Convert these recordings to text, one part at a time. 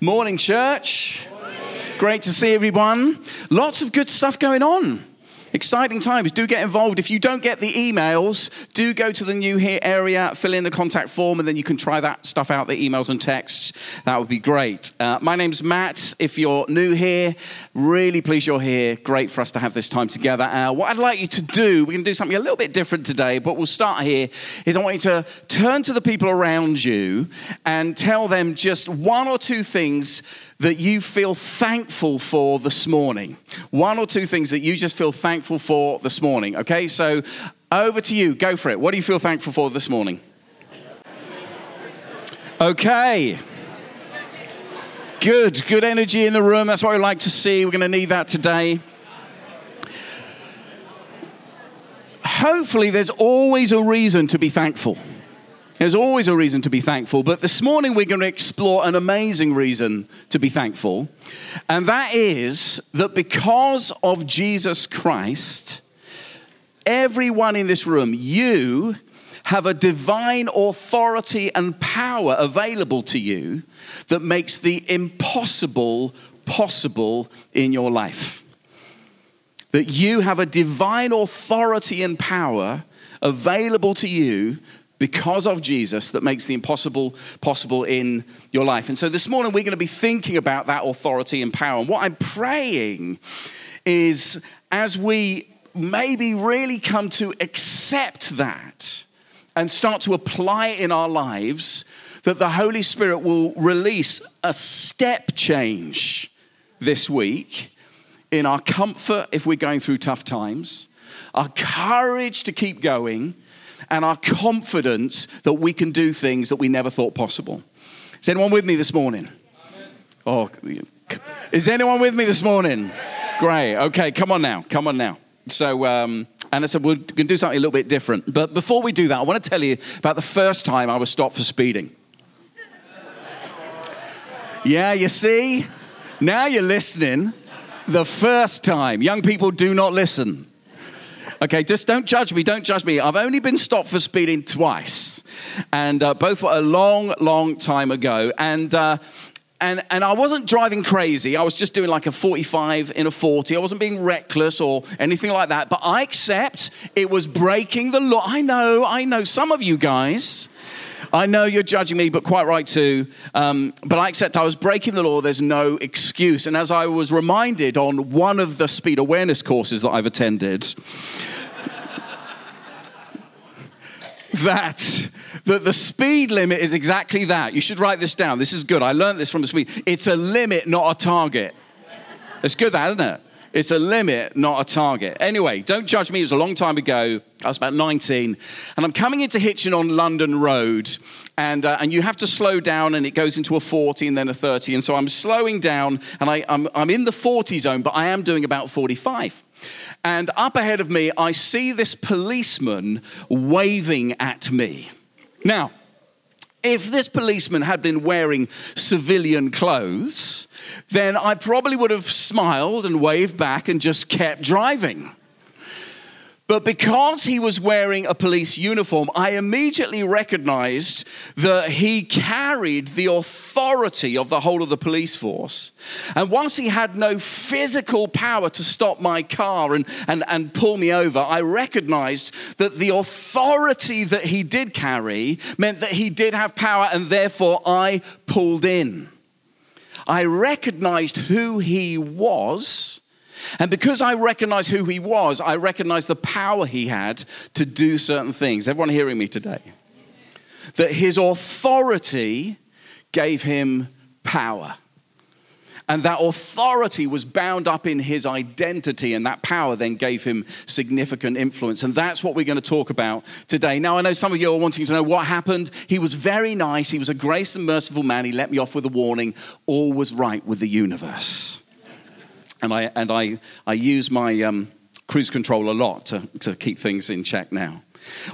Morning, church. Great to see everyone. Lots of good stuff going on. Exciting times. Do get involved. If you don't get the emails, do go to the new here area, fill in the contact form, and then you can try that stuff out the emails and texts. That would be great. Uh, my name's Matt. If you're new here, really pleased you're here. Great for us to have this time together. Uh, what I'd like you to do, we're going to do something a little bit different today, but we'll start here, is I want you to turn to the people around you and tell them just one or two things that you feel thankful for this morning. One or two things that you just feel thankful for this morning. Okay, so over to you. Go for it. What do you feel thankful for this morning? Okay. Good, good energy in the room. That's what we like to see. We're going to need that today. Hopefully, there's always a reason to be thankful. There's always a reason to be thankful, but this morning we're going to explore an amazing reason to be thankful. And that is that because of Jesus Christ, everyone in this room, you have a divine authority and power available to you that makes the impossible possible in your life. That you have a divine authority and power available to you because of Jesus that makes the impossible possible in your life. And so this morning we're going to be thinking about that authority and power. And what I'm praying is as we maybe really come to accept that and start to apply it in our lives, that the Holy Spirit will release a step change this week in our comfort if we're going through tough times, our courage to keep going and our confidence that we can do things that we never thought possible. Is anyone with me this morning? Oh, is anyone with me this morning? Great. Okay, come on now. Come on now. So, um, and I said, we're going to do something a little bit different. But before we do that, I want to tell you about the first time I was stopped for speeding. Yeah, you see? Now you're listening. The first time. Young people do not listen. Okay, just don't judge me. Don't judge me. I've only been stopped for speeding twice, and uh, both were a long, long time ago. And uh, and, and I wasn't driving crazy. I was just doing like a 45 in a 40. I wasn't being reckless or anything like that. But I accept it was breaking the law. I know, I know. Some of you guys, I know you're judging me, but quite right too. Um, but I accept I was breaking the law. There's no excuse. And as I was reminded on one of the speed awareness courses that I've attended, that that the speed limit is exactly that. You should write this down. This is good. I learned this from the speed. It's a limit, not a target. It's good, that isn't it? It's a limit, not a target. Anyway, don't judge me. It was a long time ago. I was about 19. And I'm coming into Hitchin on London Road. And, uh, and you have to slow down, and it goes into a 40 and then a 30. And so I'm slowing down, and I, I'm, I'm in the 40 zone, but I am doing about 45. And up ahead of me, I see this policeman waving at me. Now, if this policeman had been wearing civilian clothes, then I probably would have smiled and waved back and just kept driving. But because he was wearing a police uniform, I immediately recognized that he carried the authority of the whole of the police force. And whilst he had no physical power to stop my car and, and, and pull me over, I recognized that the authority that he did carry meant that he did have power, and therefore I pulled in. I recognized who he was and because I recognized who he was, I recognized the power he had to do certain things. Everyone hearing me today? That his authority gave him power. And that authority was bound up in his identity, and that power then gave him significant influence. And that's what we're going to talk about today. Now, I know some of you are wanting to know what happened. He was very nice, he was a grace and merciful man. He let me off with a warning. All was right with the universe and I, and I, I use my um, cruise control a lot to, to keep things in check now.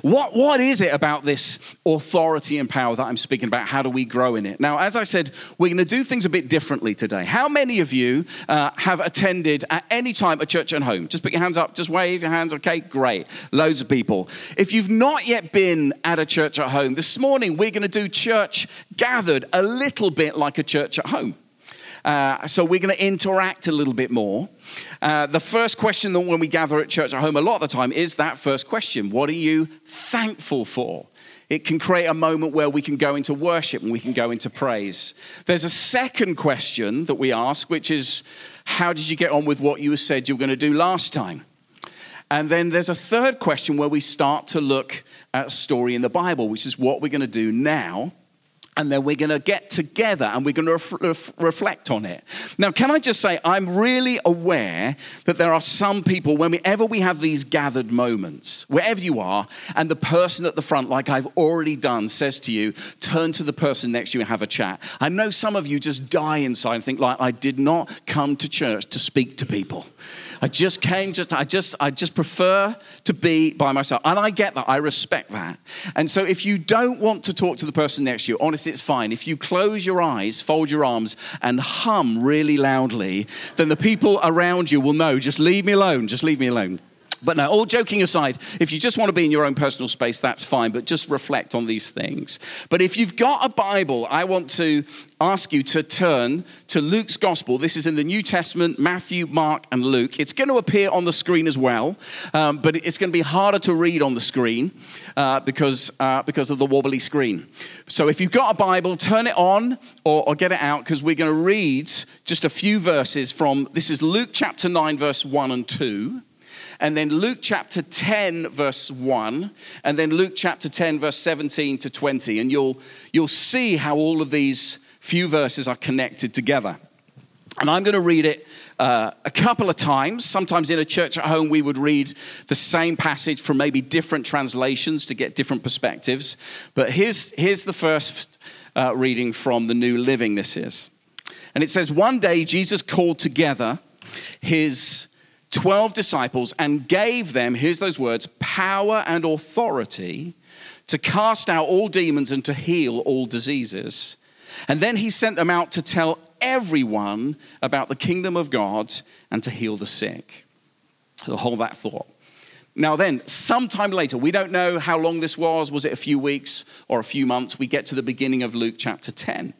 What, what is it about this authority and power that I'm speaking about? How do we grow in it? Now, as I said, we're going to do things a bit differently today. How many of you uh, have attended at any time a church at home? Just put your hands up, just wave your hands. Okay, great. Loads of people. If you've not yet been at a church at home, this morning we're going to do church gathered a little bit like a church at home. Uh, so we're going to interact a little bit more. Uh, the first question that when we gather at church at home a lot of the time is that first question What are you thankful for? It can create a moment where we can go into worship and we can go into praise. There's a second question that we ask, which is How did you get on with what you said you were going to do last time? And then there's a third question where we start to look at a story in the Bible, which is what we're going to do now and then we're going to get together and we're going to ref- ref- reflect on it. Now, can I just say, I'm really aware that there are some people, whenever we have these gathered moments, wherever you are, and the person at the front, like I've already done, says to you, turn to the person next to you and have a chat. I know some of you just die inside and think, like, I did not come to church to speak to people. I just came just I just I just prefer to be by myself. And I get that. I respect that. And so if you don't want to talk to the person next to you, honestly, it's fine. If you close your eyes, fold your arms, and hum really loudly, then the people around you will know, just leave me alone, just leave me alone. But now, all joking aside, if you just want to be in your own personal space, that's fine, but just reflect on these things. But if you've got a Bible, I want to ask you to turn to Luke's Gospel. This is in the New Testament Matthew, Mark, and Luke. It's going to appear on the screen as well, um, but it's going to be harder to read on the screen uh, because, uh, because of the wobbly screen. So if you've got a Bible, turn it on or, or get it out because we're going to read just a few verses from this is Luke chapter 9, verse 1 and 2 and then Luke chapter 10, verse 1, and then Luke chapter 10, verse 17 to 20. And you'll, you'll see how all of these few verses are connected together. And I'm going to read it uh, a couple of times. Sometimes in a church at home, we would read the same passage from maybe different translations to get different perspectives. But here's, here's the first uh, reading from the New Living, this is. And it says, One day Jesus called together his 12 disciples and gave them, here's those words, power and authority to cast out all demons and to heal all diseases. And then he sent them out to tell everyone about the kingdom of God and to heal the sick. So hold that thought. Now, then, sometime later, we don't know how long this was. Was it a few weeks or a few months? We get to the beginning of Luke chapter 10.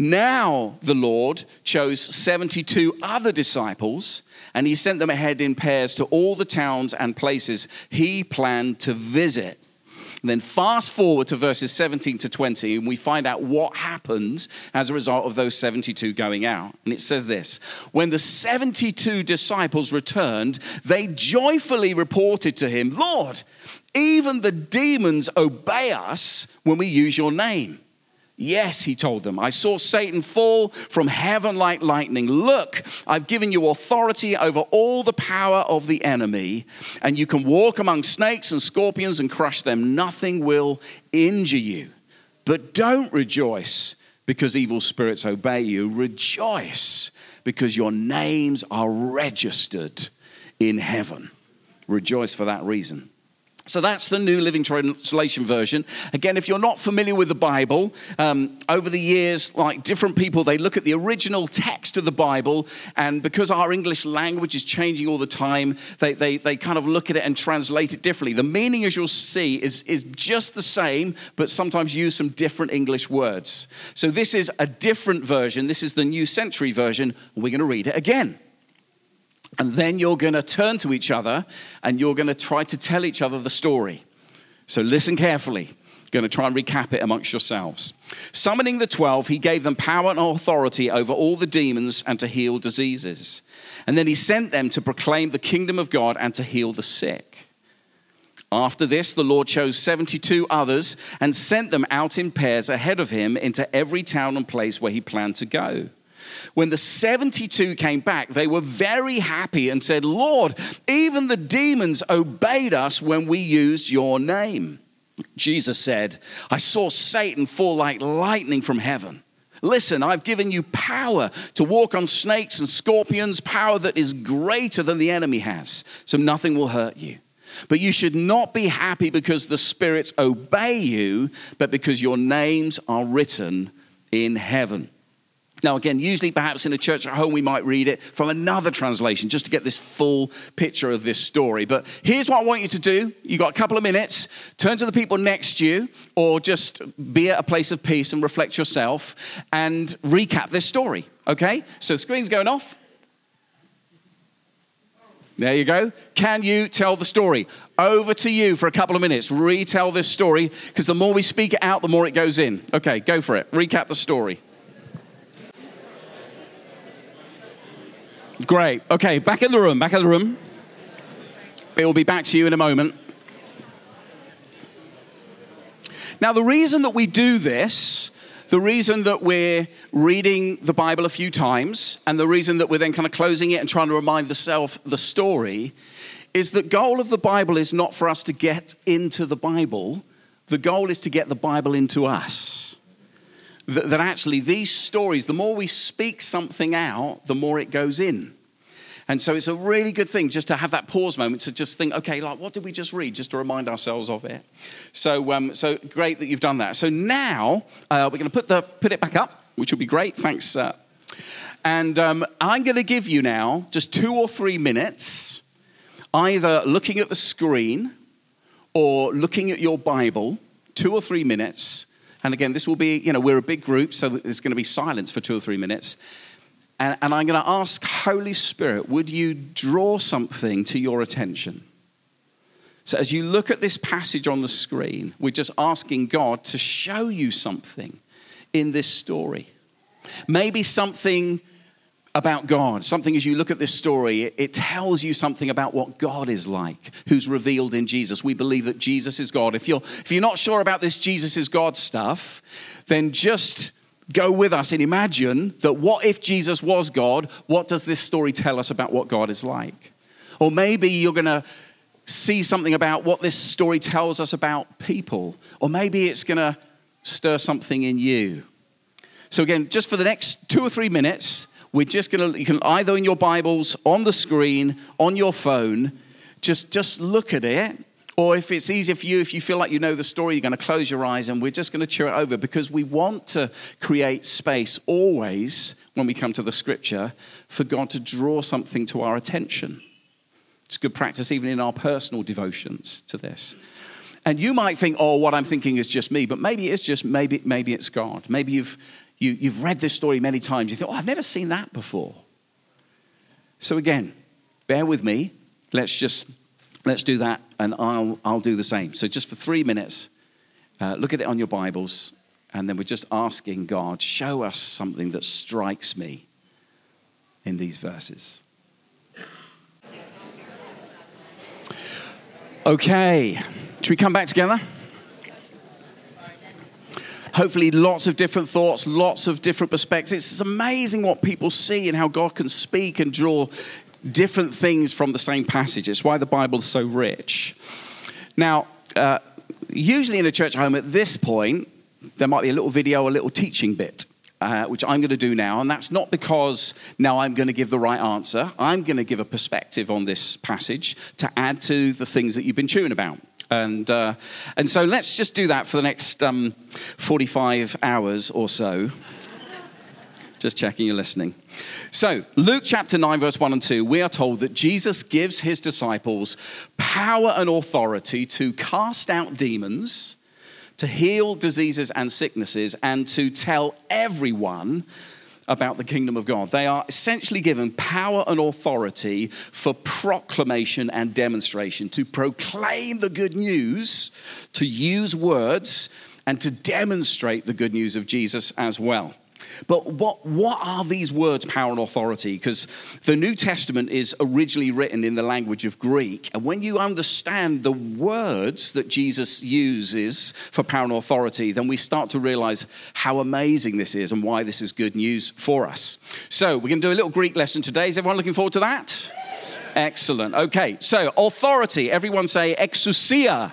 Now the Lord chose 72 other disciples and he sent them ahead in pairs to all the towns and places he planned to visit. And then fast forward to verses 17 to 20, and we find out what happened as a result of those 72 going out. And it says this When the 72 disciples returned, they joyfully reported to him, Lord, even the demons obey us when we use your name. Yes, he told them, I saw Satan fall from heaven like lightning. Look, I've given you authority over all the power of the enemy, and you can walk among snakes and scorpions and crush them. Nothing will injure you. But don't rejoice because evil spirits obey you. Rejoice because your names are registered in heaven. Rejoice for that reason. So that's the New Living Translation version. Again, if you're not familiar with the Bible, um, over the years, like different people, they look at the original text of the Bible, and because our English language is changing all the time, they, they, they kind of look at it and translate it differently. The meaning, as you'll see, is, is just the same, but sometimes use some different English words. So this is a different version. This is the New Century version, we're going to read it again. And then you're going to turn to each other and you're going to try to tell each other the story. So listen carefully. Going to try and recap it amongst yourselves. Summoning the 12, he gave them power and authority over all the demons and to heal diseases. And then he sent them to proclaim the kingdom of God and to heal the sick. After this, the Lord chose 72 others and sent them out in pairs ahead of him into every town and place where he planned to go. When the 72 came back, they were very happy and said, Lord, even the demons obeyed us when we used your name. Jesus said, I saw Satan fall like lightning from heaven. Listen, I've given you power to walk on snakes and scorpions, power that is greater than the enemy has, so nothing will hurt you. But you should not be happy because the spirits obey you, but because your names are written in heaven. Now, again, usually perhaps in a church at home, we might read it from another translation just to get this full picture of this story. But here's what I want you to do. You've got a couple of minutes. Turn to the people next to you, or just be at a place of peace and reflect yourself and recap this story. Okay? So, screen's going off. There you go. Can you tell the story? Over to you for a couple of minutes. Retell this story because the more we speak it out, the more it goes in. Okay, go for it. Recap the story. Great. Okay, back in the room. Back in the room. It will be back to you in a moment. Now, the reason that we do this the reason that we're reading the Bible a few times and the reason that we're then kind of closing it and trying to remind the self the story is the goal of the Bible is not for us to get into the Bible. The goal is to get the Bible into us. That, that actually these stories, the more we speak something out, the more it goes in. And so it's a really good thing just to have that pause moment to just think, okay, like what did we just read, just to remind ourselves of it. So, um, so great that you've done that. So now uh, we're going to put the put it back up, which will be great. Thanks. Uh, and um, I'm going to give you now just two or three minutes, either looking at the screen or looking at your Bible. Two or three minutes. And again, this will be, you know, we're a big group, so there's going to be silence for two or three minutes. And, and I'm going to ask Holy Spirit, would you draw something to your attention? So, as you look at this passage on the screen, we're just asking God to show you something in this story. Maybe something about God, something as you look at this story, it tells you something about what God is like, who's revealed in Jesus. We believe that Jesus is God. If you're, if you're not sure about this Jesus is God stuff, then just go with us and imagine that what if Jesus was God? What does this story tell us about what God is like? Or maybe you're going to see something about what this story tells us about people. Or maybe it's going to stir something in you. So, again, just for the next two or three minutes, we're just going to, you can either in your Bibles, on the screen, on your phone, just, just look at it or if it's easier for you, if you feel like you know the story, you're going to close your eyes and we're just going to cheer it over because we want to create space always when we come to the scripture for God to draw something to our attention. It's good practice even in our personal devotions to this. And you might think, oh, what I'm thinking is just me, but maybe it's just, maybe, maybe it's God. Maybe you've, you, have you have read this story many times. You think, oh, I've never seen that before. So again, bear with me. Let's just Let's do that, and I'll, I'll do the same. So, just for three minutes, uh, look at it on your Bibles, and then we're just asking God, show us something that strikes me in these verses. Okay, should we come back together? Hopefully, lots of different thoughts, lots of different perspectives. It's amazing what people see and how God can speak and draw different things from the same passage. It's why the Bible is so rich. Now, uh, usually in a church home at this point, there might be a little video, a little teaching bit. Uh, which I'm going to do now, and that's not because now I'm going to give the right answer. I'm going to give a perspective on this passage to add to the things that you've been chewing about. And, uh, and so let's just do that for the next um, 45 hours or so. just checking you're listening. So, Luke chapter 9, verse 1 and 2, we are told that Jesus gives his disciples power and authority to cast out demons, to heal diseases and sicknesses, and to tell everyone about the kingdom of God. They are essentially given power and authority for proclamation and demonstration, to proclaim the good news, to use words, and to demonstrate the good news of Jesus as well. But what, what are these words, power and authority? Because the New Testament is originally written in the language of Greek. And when you understand the words that Jesus uses for power and authority, then we start to realize how amazing this is and why this is good news for us. So we're going to do a little Greek lesson today. Is everyone looking forward to that? Excellent. Okay, so authority. Everyone say exousia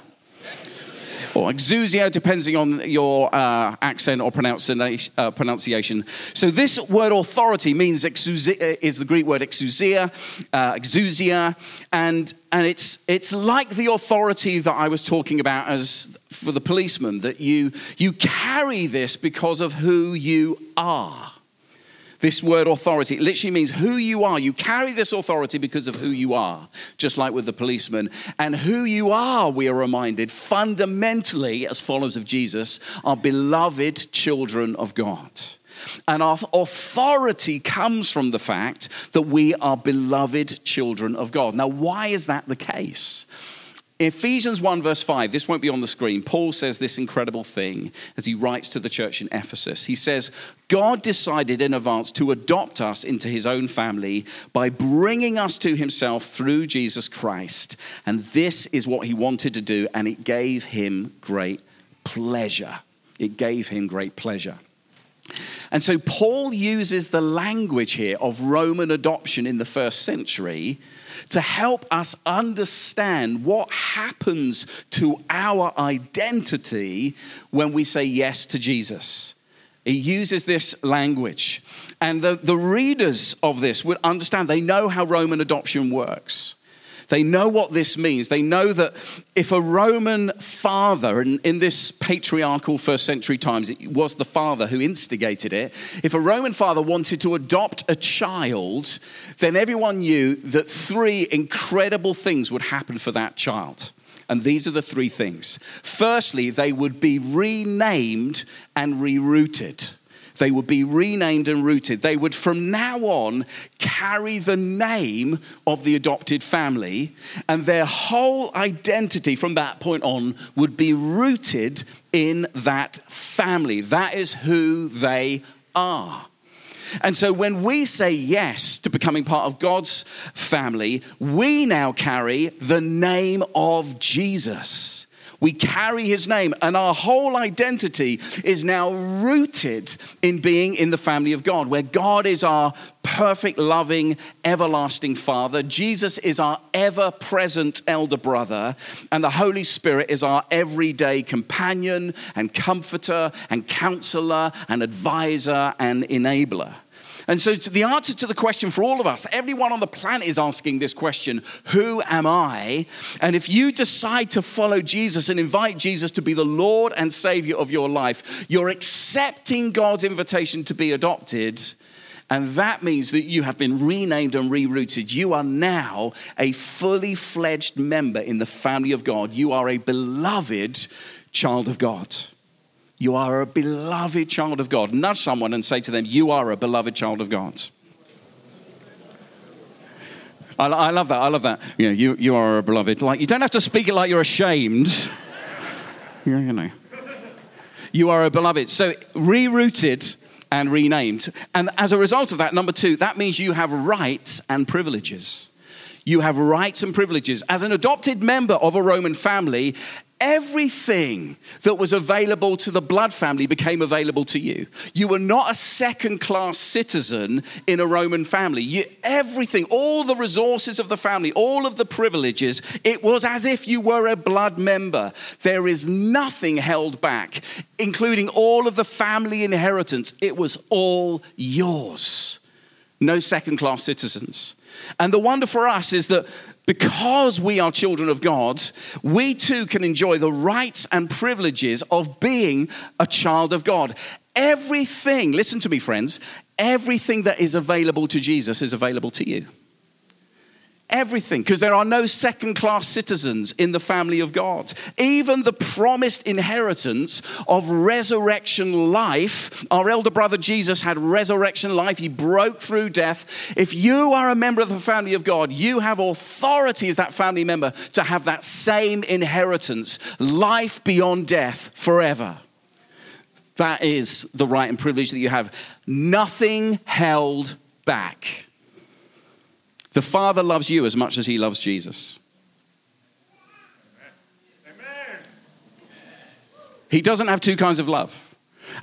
or exousia, depending on your uh, accent or pronunciation, uh, pronunciation. So this word authority means exousia, is the Greek word exousia, uh, exousia, and and it's it's like the authority that I was talking about as for the policeman that you you carry this because of who you are. This word authority it literally means who you are. You carry this authority because of who you are, just like with the policeman. And who you are, we are reminded, fundamentally, as followers of Jesus, are beloved children of God. And our authority comes from the fact that we are beloved children of God. Now, why is that the case? Ephesians 1, verse 5, this won't be on the screen. Paul says this incredible thing as he writes to the church in Ephesus. He says, God decided in advance to adopt us into his own family by bringing us to himself through Jesus Christ. And this is what he wanted to do, and it gave him great pleasure. It gave him great pleasure. And so Paul uses the language here of Roman adoption in the first century to help us understand what happens to our identity when we say yes to Jesus. He uses this language. And the, the readers of this would understand, they know how Roman adoption works. They know what this means. They know that if a Roman father, and in this patriarchal first century times, it was the father who instigated it, if a Roman father wanted to adopt a child, then everyone knew that three incredible things would happen for that child. And these are the three things. Firstly, they would be renamed and rerooted. They would be renamed and rooted. They would, from now on, carry the name of the adopted family, and their whole identity from that point on would be rooted in that family. That is who they are. And so when we say yes to becoming part of God's family, we now carry the name of Jesus. We carry his name, and our whole identity is now rooted in being in the family of God, where God is our perfect, loving, everlasting Father. Jesus is our ever present elder brother, and the Holy Spirit is our everyday companion and comforter and counselor and advisor and enabler. And so, the answer to the question for all of us, everyone on the planet is asking this question Who am I? And if you decide to follow Jesus and invite Jesus to be the Lord and Savior of your life, you're accepting God's invitation to be adopted. And that means that you have been renamed and rerooted. You are now a fully fledged member in the family of God. You are a beloved child of God. You are a beloved child of God. Nudge someone and say to them, You are a beloved child of God. I, I love that. I love that. Know, you, you are a beloved. Like, you don't have to speak it like you're ashamed. you know. You are a beloved. So, rerooted and renamed. And as a result of that, number two, that means you have rights and privileges. You have rights and privileges. As an adopted member of a Roman family, Everything that was available to the blood family became available to you. You were not a second class citizen in a Roman family. You, everything, all the resources of the family, all of the privileges, it was as if you were a blood member. There is nothing held back, including all of the family inheritance. It was all yours. No second class citizens. And the wonder for us is that because we are children of God, we too can enjoy the rights and privileges of being a child of God. Everything, listen to me, friends, everything that is available to Jesus is available to you everything because there are no second class citizens in the family of God. Even the promised inheritance of resurrection life, our elder brother Jesus had resurrection life. He broke through death. If you are a member of the family of God, you have authority as that family member to have that same inheritance, life beyond death forever. That is the right and privilege that you have. Nothing held back. The Father loves you as much as he loves Jesus. He doesn't have two kinds of love.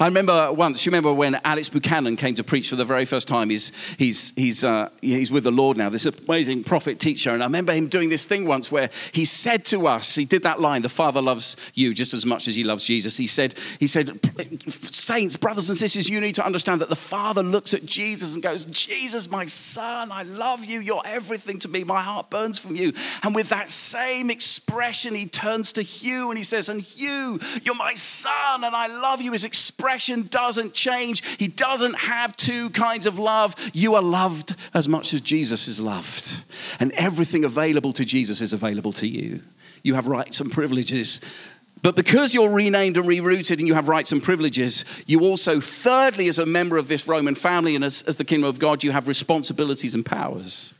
I remember once, you remember when Alex Buchanan came to preach for the very first time? He's, he's, he's, uh, he's with the Lord now, this amazing prophet teacher. And I remember him doing this thing once where he said to us, he did that line, the Father loves you just as much as he loves Jesus. He said, he said, Saints, brothers and sisters, you need to understand that the Father looks at Jesus and goes, Jesus, my son, I love you. You're everything to me. My heart burns from you. And with that same expression, he turns to Hugh and he says, And Hugh, you're my son and I love you. His expression doesn't change. He doesn't have two kinds of love. You are loved as much as Jesus is loved. And everything available to Jesus is available to you. You have rights and privileges but because you're renamed and rerooted and you have rights and privileges, you also, thirdly, as a member of this Roman family and as, as, the kingdom of God, you have responsibilities and powers.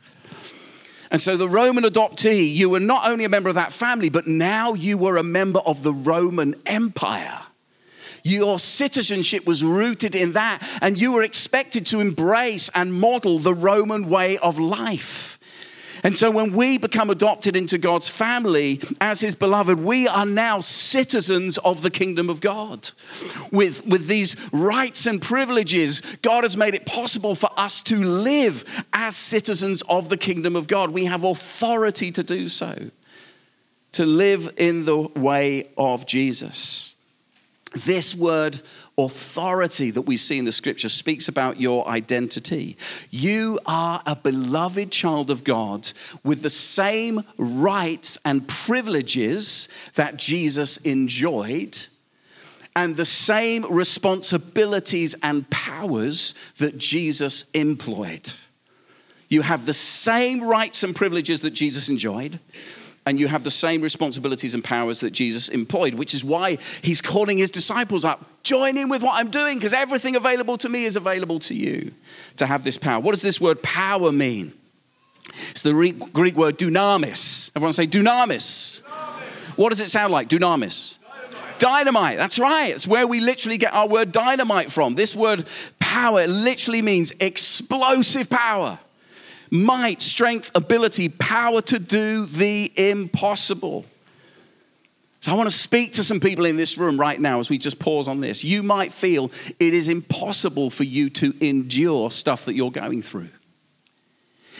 And so, the Roman adoptee, you were not only a member of that family, but now you were a member of the Roman Empire. Your citizenship was rooted in that, and you were expected to embrace and model the Roman way of life. And so, when we become adopted into God's family as His beloved, we are now citizens of the kingdom of God. With, with these rights and privileges, God has made it possible for us to live as citizens of the kingdom of God. We have authority to do so, to live in the way of Jesus. This word authority that we see in the scripture speaks about your identity. You are a beloved child of God with the same rights and privileges that Jesus enjoyed and the same responsibilities and powers that Jesus employed. You have the same rights and privileges that Jesus enjoyed and you have the same responsibilities and powers that Jesus employed, which is why he's calling his disciples up. Join in with what I'm doing because everything available to me is available to you to have this power. What does this word power mean? It's the Greek word dunamis. Everyone say dunamis. dunamis. What does it sound like? Dunamis. Dynamite. dynamite. That's right. It's where we literally get our word dynamite from. This word power literally means explosive power might, strength, ability, power to do the impossible. So I want to speak to some people in this room right now as we just pause on this. You might feel it is impossible for you to endure stuff that you're going through.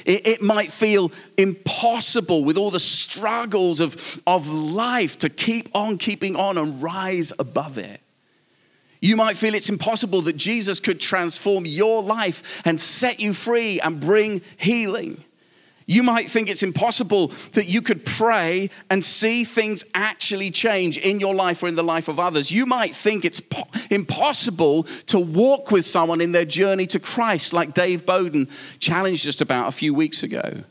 It, might feel impossible with all the struggles of, of life to keep on keeping on and rise above it. You might feel it's impossible that Jesus could transform your life and set you free and bring healing. You might think it's impossible that you could pray and see things actually change in your life or in the life of others. You might think it's po- impossible to walk with someone in their journey to Christ, like Dave Bowden challenged us about a few weeks ago.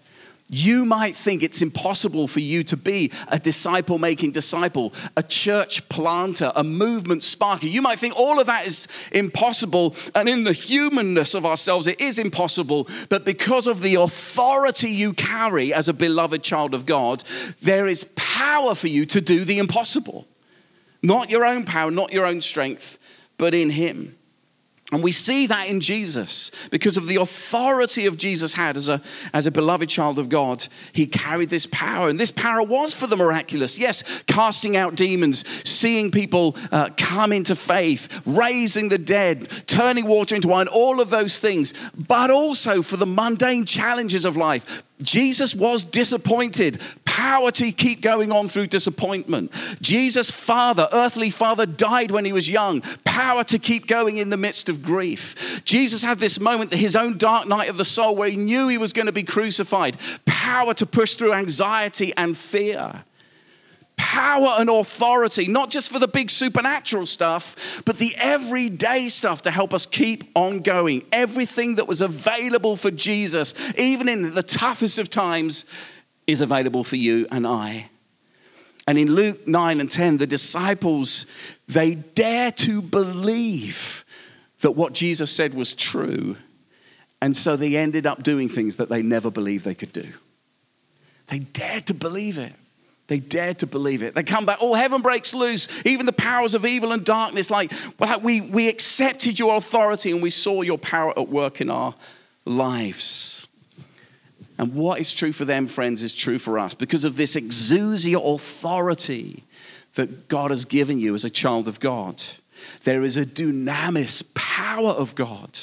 You might think it's impossible for you to be a disciple making disciple, a church planter, a movement sparker. You might think all of that is impossible, and in the humanness of ourselves, it is impossible. But because of the authority you carry as a beloved child of God, there is power for you to do the impossible. Not your own power, not your own strength, but in Him. And we see that in Jesus because of the authority of Jesus had as a, as a beloved child of God. He carried this power, and this power was for the miraculous. Yes, casting out demons, seeing people uh, come into faith, raising the dead, turning water into wine, all of those things, but also for the mundane challenges of life Jesus was disappointed. Power to keep going on through disappointment. Jesus' father, earthly father, died when he was young. Power to keep going in the midst of grief. Jesus had this moment, his own dark night of the soul, where he knew he was going to be crucified. Power to push through anxiety and fear power and authority, not just for the big supernatural stuff, but the everyday stuff to help us keep on going. Everything that was available for Jesus, even in the toughest of times, is available for you and I. And in Luke 9 and 10, the disciples, they dare to believe that what Jesus said was true. And so they ended up doing things that they never believed they could do. They dared to believe it. They dared to believe it. They come back, oh, heaven breaks loose. Even the powers of evil and darkness, like, we, we accepted your authority and we saw your power at work in our lives. And what is true for them, friends, is true for us because of this exousia authority that God has given you as a child of God. There is a dunamis power of God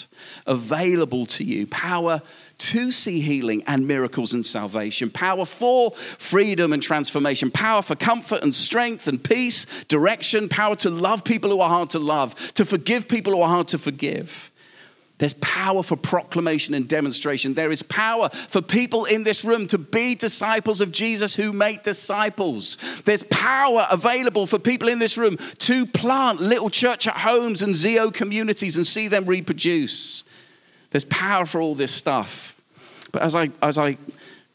available to you, power to see healing and miracles and salvation, power for freedom and transformation, power for comfort and strength and peace, direction, power to love people who are hard to love, to forgive people who are hard to forgive. There's power for proclamation and demonstration. There is power for people in this room to be disciples of Jesus who make disciples. There's power available for people in this room to plant little church at homes and Zeo communities and see them reproduce. There's power for all this stuff. But as I, as I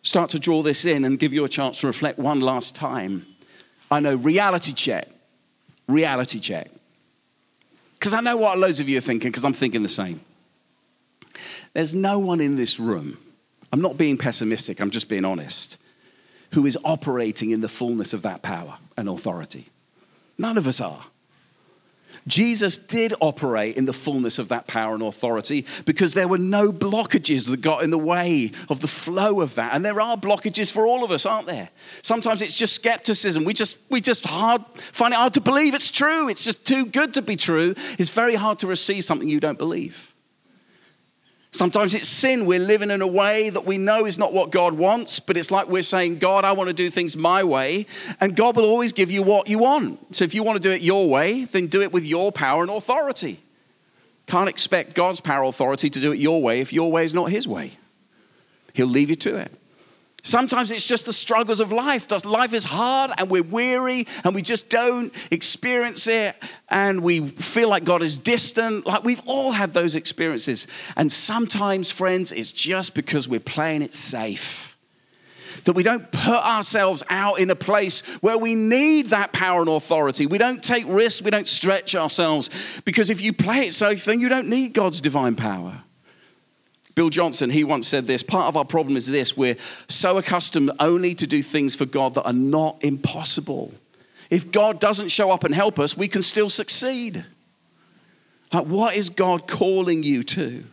start to draw this in and give you a chance to reflect one last time, I know reality check, reality check. Because I know what loads of you are thinking, because I'm thinking the same. There's no one in this room, I'm not being pessimistic, I'm just being honest, who is operating in the fullness of that power and authority. None of us are. Jesus did operate in the fullness of that power and authority because there were no blockages that got in the way of the flow of that. And there are blockages for all of us, aren't there? Sometimes it's just skepticism. We just, we just hard, find it hard to believe it's true. It's just too good to be true. It's very hard to receive something you don't believe. Sometimes it's sin. We're living in a way that we know is not what God wants, but it's like we're saying, God, I want to do things my way. And God will always give you what you want. So if you want to do it your way, then do it with your power and authority. Can't expect God's power and authority to do it your way if your way is not his way. He'll leave you to it. Sometimes it's just the struggles of life. Life is hard and we're weary and we just don't experience it and we feel like God is distant. Like we've all had those experiences. And sometimes, friends, it's just because we're playing it safe. That we don't put ourselves out in a place where we need that power and authority. We don't take risks, we don't stretch ourselves. Because if you play it safe, then you don't need God's divine power. Bill Johnson, he once said this part of our problem is this we're so accustomed only to do things for God that are not impossible. If God doesn't show up and help us, we can still succeed. Like, what is God calling you to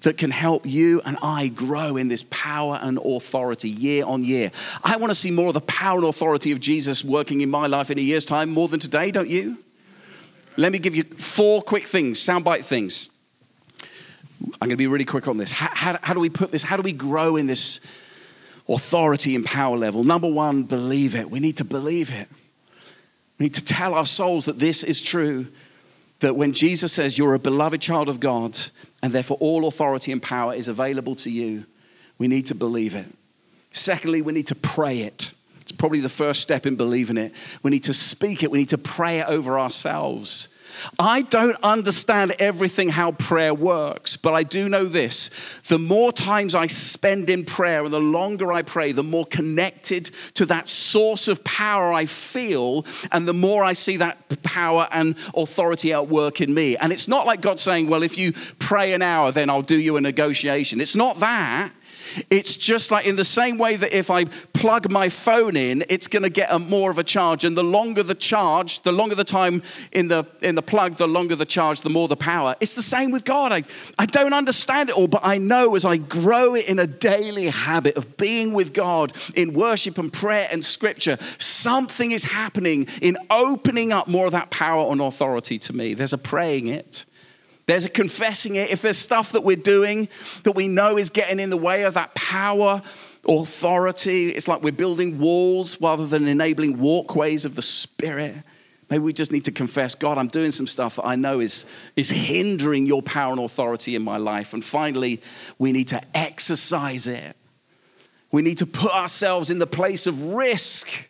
that can help you and I grow in this power and authority year on year? I want to see more of the power and authority of Jesus working in my life in a year's time more than today, don't you? Let me give you four quick things, soundbite things. I'm going to be really quick on this. How, how, how, do we put this? How do we grow in this authority and power level? Number one, believe it. We need to believe it. We need to tell our souls that this is true. That when Jesus says you're a beloved child of God and therefore all authority and power is available to you, we need to believe it. Secondly, we need to pray it. It's probably the first step in believing it. We need to speak it, we need to pray it over ourselves. I don't understand everything how prayer works, but I do know this. The more times I spend in prayer and the longer I pray, the more connected to that source of power I feel, and the more I see that power and authority at work in me. And it's not like God saying, Well, if you pray an hour, then I'll do you a negotiation. It's not that. It's just like in the same way that if I plug my phone in, it's going to get a more of a charge. And the longer the charge, the longer the time in the, in the plug, the longer the charge, the more the power. It's the same with God. I, I don't understand it all, but I know as I grow it in a daily habit of being with God in worship and prayer and scripture, something is happening in opening up more of that power and authority to me. There's a praying it. There's a confessing it. If there's stuff that we're doing that we know is getting in the way of that power, authority, it's like we're building walls rather than enabling walkways of the Spirit. Maybe we just need to confess, God, I'm doing some stuff that I know is, is hindering your power and authority in my life. And finally, we need to exercise it. We need to put ourselves in the place of risk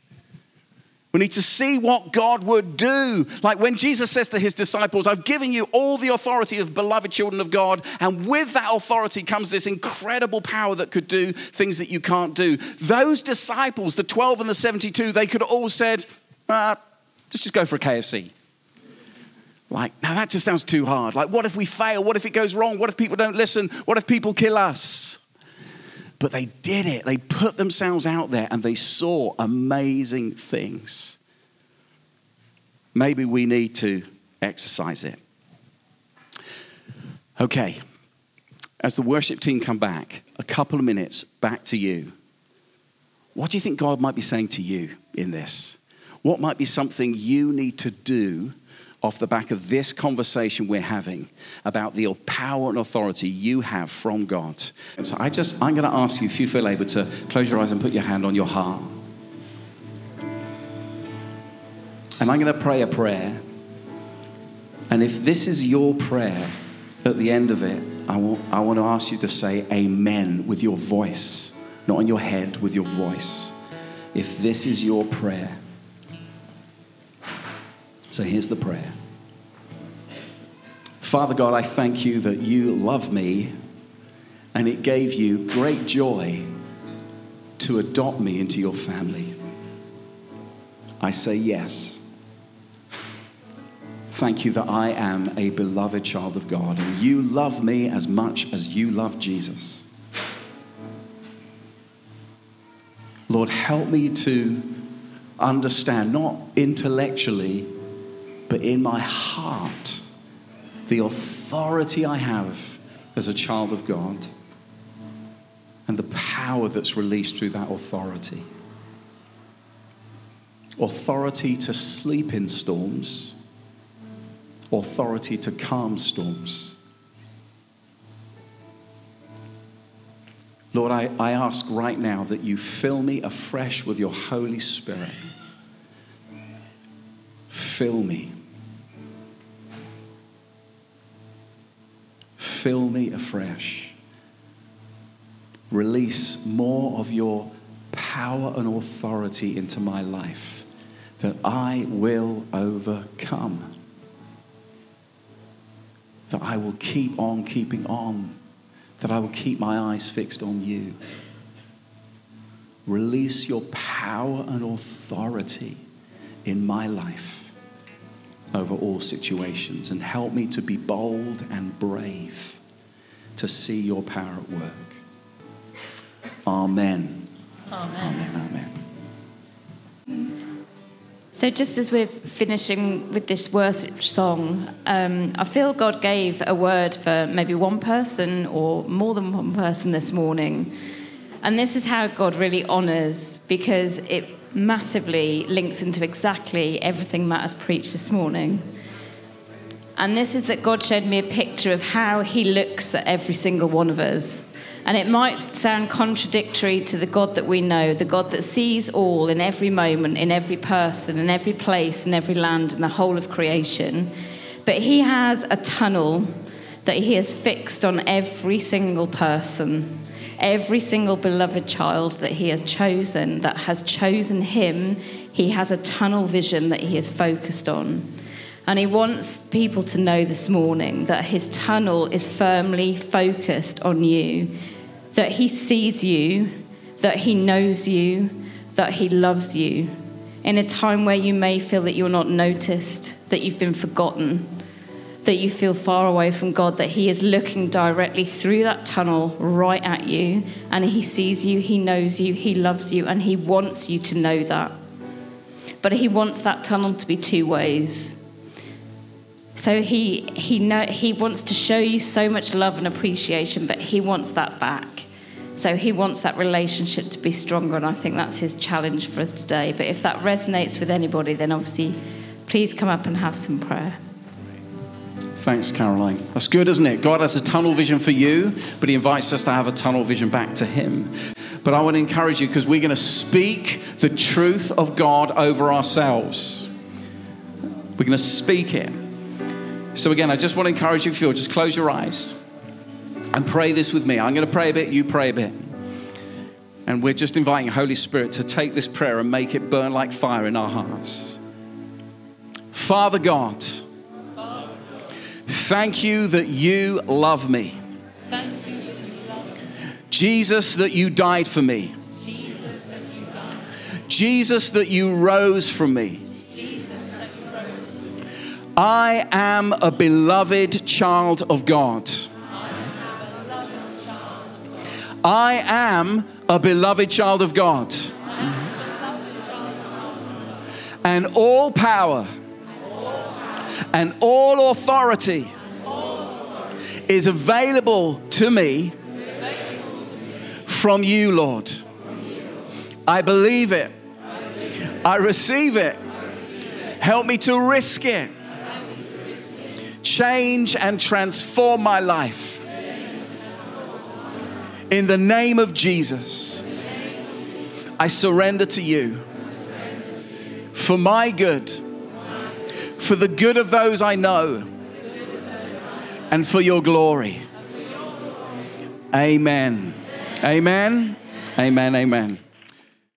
we need to see what God would do. Like when Jesus says to his disciples, I've given you all the authority of beloved children of God, and with that authority comes this incredible power that could do things that you can't do. Those disciples, the 12 and the 72, they could all said, uh, let's just go for a KFC. Like, now that just sounds too hard. Like, what if we fail? What if it goes wrong? What if people don't listen? What if people kill us? But they did it. They put themselves out there and they saw amazing things. Maybe we need to exercise it. Okay, as the worship team come back, a couple of minutes back to you. What do you think God might be saying to you in this? What might be something you need to do off the back of this conversation we're having about the power and authority you have from God. So I just, I'm going to ask you, if you feel able to close your eyes and put your hand on your heart. And I'm going to pray a prayer. And if this is your prayer at the end of it, I want, I want to ask you to say amen with your voice, not on your head, with your voice. If this is your prayer, so here's the prayer Father God, I thank you that you love me and it gave you great joy to adopt me into your family. I say yes. Thank you that I am a beloved child of God and you love me as much as you love Jesus. Lord, help me to understand, not intellectually, but in my heart, the authority I have as a child of God and the power that's released through that authority. Authority to sleep in storms, authority to calm storms. Lord, I, I ask right now that you fill me afresh with your Holy Spirit. Fill me. Fill me afresh. Release more of your power and authority into my life that I will overcome. That I will keep on keeping on. That I will keep my eyes fixed on you. Release your power and authority in my life over all situations and help me to be bold and brave to see your power at work. Amen. Amen. Amen. Amen. So, just as we're finishing with this worship song, um, I feel God gave a word for maybe one person or more than one person this morning. And this is how God really honours because it massively links into exactly everything Matt has preached this morning. And this is that God showed me a picture of how He looks at every single one of us. And it might sound contradictory to the God that we know, the God that sees all in every moment, in every person, in every place, in every land, in the whole of creation. But He has a tunnel that He has fixed on every single person, every single beloved child that He has chosen, that has chosen Him. He has a tunnel vision that He is focused on. And he wants people to know this morning that his tunnel is firmly focused on you, that he sees you, that he knows you, that he loves you. In a time where you may feel that you're not noticed, that you've been forgotten, that you feel far away from God, that He is looking directly through that tunnel right at you, and He sees you, He knows you, He loves you, and He wants you to know that. But He wants that tunnel to be two ways. So he, he, know, he wants to show you so much love and appreciation, but he wants that back. So he wants that relationship to be stronger, and I think that's his challenge for us today. But if that resonates with anybody, then obviously please come up and have some prayer. Thanks, Caroline. That's good, isn't it? God has a tunnel vision for you, but He invites us to have a tunnel vision back to Him. But I want to encourage you because we're going to speak the truth of God over ourselves. We're going to speak it. So, again, I just want to encourage you, if you'll just close your eyes and pray this with me. I'm going to pray a bit, you pray a bit. And we're just inviting Holy Spirit to take this prayer and make it burn like fire in our hearts. Father God, thank you that you love me. Jesus, that you died for me. Jesus, that you rose from me. I am a beloved child of God. I am a beloved child of God. And all power and all authority is available to me from you, Lord. I believe it. I receive it. Help me to risk it change and transform my life. In the name of Jesus, I surrender to you for my good, for the good of those I know, and for your glory. Amen. Amen. Amen. Amen.